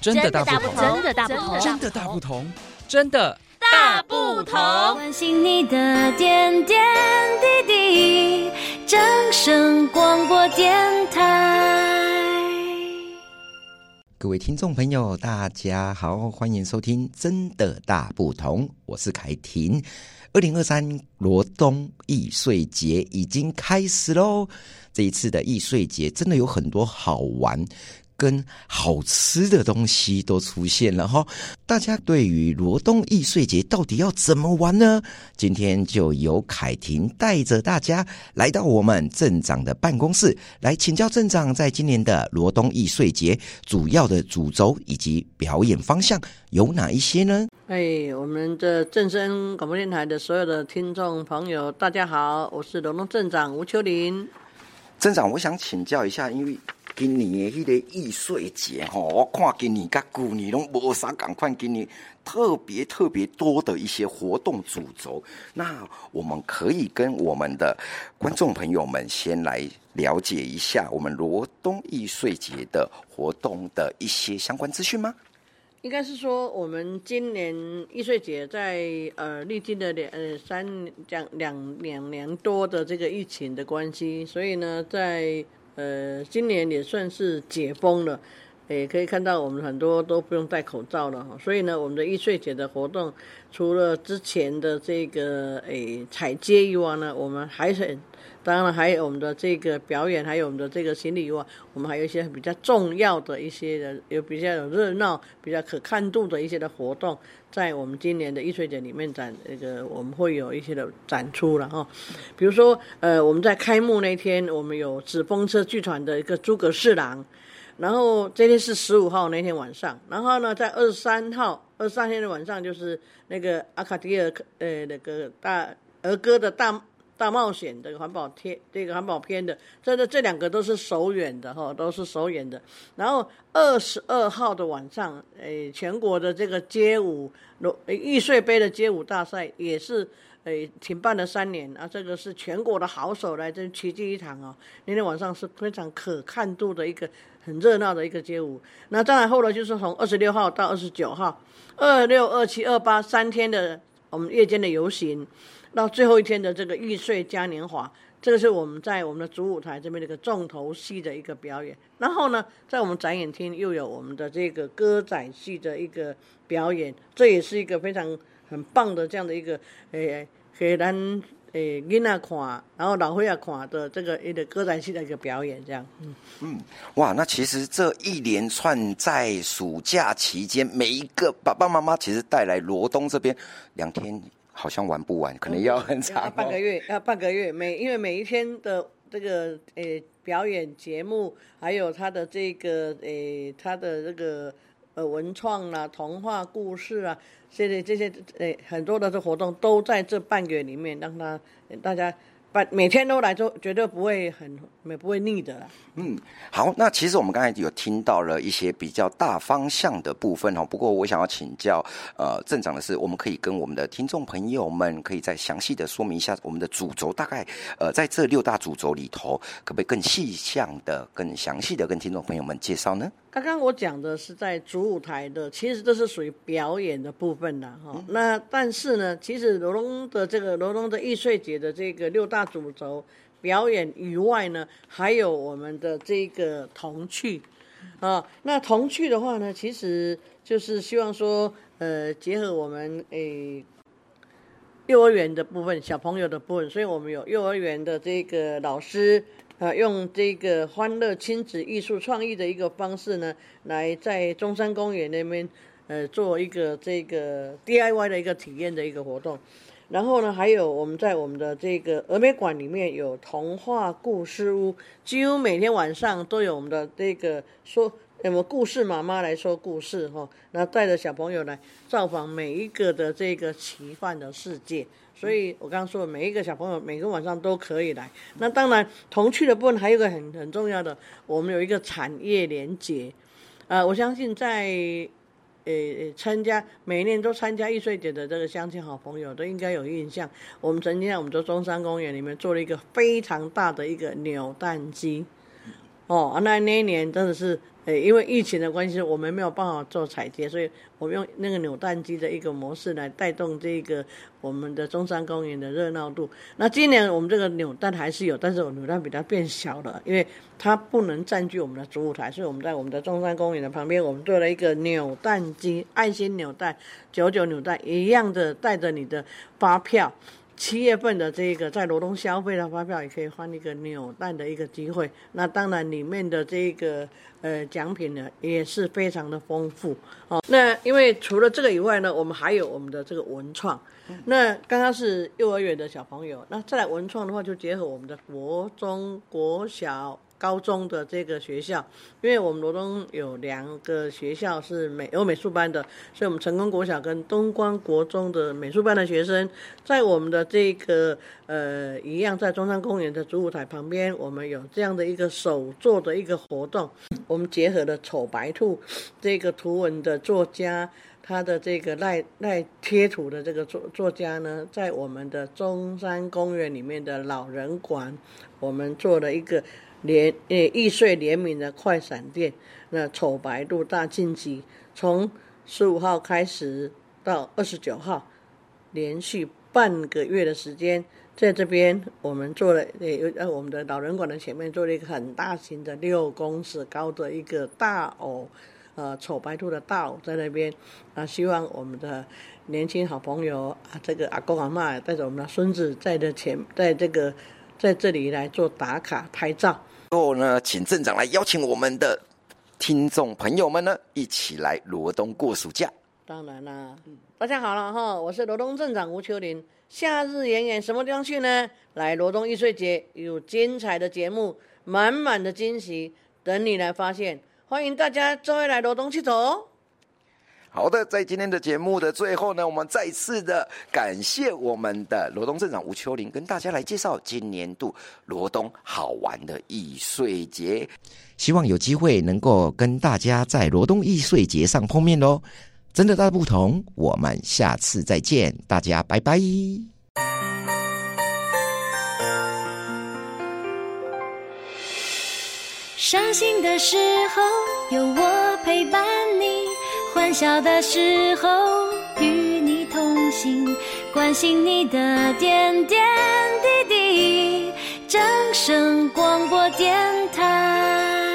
真的大不同，真的大不同，真的大不同，真的大不同。关心你的点点滴滴，掌声广播电台。各位听众朋友，大家好，欢迎收听《真的大不同》，我是凯婷。二零二三罗东易碎节已经开始喽！这一次的易碎节真的有很多好玩跟好吃的东西都出现了哈。大家对于罗东易碎节到底要怎么玩呢？今天就由凯婷带着大家来到我们镇长的办公室，来请教镇长，在今年的罗东易碎节主要的主轴以及表演方向有哪一些呢？哎，我们的正声广播电台的所有的听众朋友，大家好，我是罗东镇长吴秋林。镇长，我想请教一下，因为今年的迄个艺穗节吼，我看今年甲旧年拢无啥共款，今年特别特别多的一些活动主轴，那我们可以跟我们的观众朋友们先来了解一下我们罗东艺穗节的活动的一些相关资讯吗？应该是说，我们今年艺穗节在呃历经了两呃三两两两年多的这个疫情的关系，所以呢，在呃今年也算是解封了，也可以看到我们很多都不用戴口罩了哈。所以呢，我们的易碎节的活动，除了之前的这个诶采街以外呢，我们还是。当然，还有我们的这个表演，还有我们的这个行李以外，我们还有一些比较重要的一些的，有比较有热闹、比较可看度的一些的活动，在我们今年的艺穗节里面展，那个我们会有一些的展出了哈。比如说，呃，我们在开幕那天，我们有纸风车剧团的一个诸葛四郎，然后这天是十五号那天晚上，然后呢，在二十三号、二十三天的晚上，就是那个阿卡迪尔呃那个大儿歌的大。大冒险的环保贴，这个环保片的，这个这两个都是首演的哈，都是首演的。然后二十二号的晚上，诶，全国的这个街舞，玉碎杯的街舞大赛也是诶停办了三年啊。这个是全国的好手来这齐聚一堂哦。那天晚上是非常可看度的一个很热闹的一个街舞。那再然后呢，就是从二十六号到二十九号，二六、二七、二八三天的我们夜间的游行。到最后一天的这个艺穗嘉年华，这个是我们在我们的主舞台这边的一个重头戏的一个表演。然后呢，在我们展演厅又有我们的这个歌仔戏的一个表演，这也是一个非常很棒的这样的一个诶，给咱诶囡仔看，然后老岁仔看的这个一个歌仔戏的一个表演，这样。嗯嗯，哇，那其实这一连串在暑假期间，每一个爸爸妈妈其实带来罗东这边两天。好像玩不完，可能要很长，哦，半个月，要半个月。每因为每一天的这个诶表演节目，还有他的这个诶他的这个呃文创啦、童话故事啊，这些这些诶很多的这活动都在这半个月里面，让他大家。把每天都来做，绝对不会很没不会腻的啦。嗯，好，那其实我们刚才有听到了一些比较大方向的部分哦。不过我想要请教呃镇长的是，我们可以跟我们的听众朋友们可以再详细的说明一下我们的主轴，大概呃在这六大主轴里头，可不可以更细项的、更详细的跟听众朋友们介绍呢？刚刚我讲的是在主舞台的，其实这是属于表演的部分啦，哈、嗯。那但是呢，其实罗东的这个罗东的艺穗节的这个六大大主轴表演以外呢，还有我们的这个童趣啊。那童趣的话呢，其实就是希望说，呃，结合我们诶、幼儿园的部分，小朋友的部分，所以我们有幼儿园的这个老师。啊，用这个欢乐亲子艺术创意的一个方式呢，来在中山公园那边，呃，做一个这个 DIY 的一个体验的一个活动。然后呢，还有我们在我们的这个峨眉馆里面有童话故事屋，几乎每天晚上都有我们的这个说，什么故事妈妈来说故事哈，然后带着小朋友来造访每一个的这个奇幻的世界。所以我刚刚说，每一个小朋友每个晚上都可以来。那当然，童趣的部分还有一个很很重要的，我们有一个产业连结。呃，我相信在呃参加每年都参加易穗节的这个乡亲好朋友都应该有印象。我们曾经在我们的中山公园里面做了一个非常大的一个扭蛋机。哦，那那一年真的是呃，因为疫情的关系，我们没有办法做采接，所以我们用那个扭蛋机的一个模式来带动这个我们的中山公园的热闹度。那今年我们这个扭蛋还是有，但是我扭蛋比较变小了，因为它不能占据我们的主舞台，所以我们在我们的中山公园的旁边，我们做了一个扭蛋机，爱心扭蛋、九九扭蛋一样的，带着你的发票。七月份的这个在罗东消费的发票也可以换一个扭蛋的一个机会。那当然里面的这个呃奖品呢也是非常的丰富哦。那因为除了这个以外呢，我们还有我们的这个文创。那刚刚是幼儿园的小朋友，那再来文创的话就结合我们的国中国小。高中的这个学校，因为我们罗东有两个学校是美有美术班的，所以我们成功国小跟东光国中的美术班的学生，在我们的这个呃一样在中山公园的主舞台旁边，我们有这样的一个手作的一个活动，我们结合了丑白兔这个图文的作家，他的这个赖赖贴图的这个作作家呢，在我们的中山公园里面的老人馆，我们做了一个。联呃易碎联名的快闪店，那丑白兔大晋级，从十五号开始到二十九号，连续半个月的时间，在这边我们做了诶呃我们的老人馆的前面做了一个很大型的六公尺高的一个大偶，呃丑白兔的大偶在那边，啊希望我们的年轻好朋友啊这个阿公阿嬷带着我们的孙子在这前在这个在这里来做打卡拍照。然后呢，请镇长来邀请我们的听众朋友们呢，一起来罗东过暑假。当然啦，大家好了哈，我是罗东镇长吴秋林。夏日炎炎，什么地方去呢？来罗东艺穗节，有精彩的节目，满满的惊喜等你来发现。欢迎大家周围来罗东去走哦。好的，在今天的节目的最后呢，我们再次的感谢我们的罗东镇长吴秋玲，跟大家来介绍今年度罗东好玩的易碎节。希望有机会能够跟大家在罗东易碎节上碰面喽！真的大不同，我们下次再见，大家拜拜。伤心的时候有我陪伴你。欢笑的时候与你同行，关心你的点点滴滴。掌声广播电台。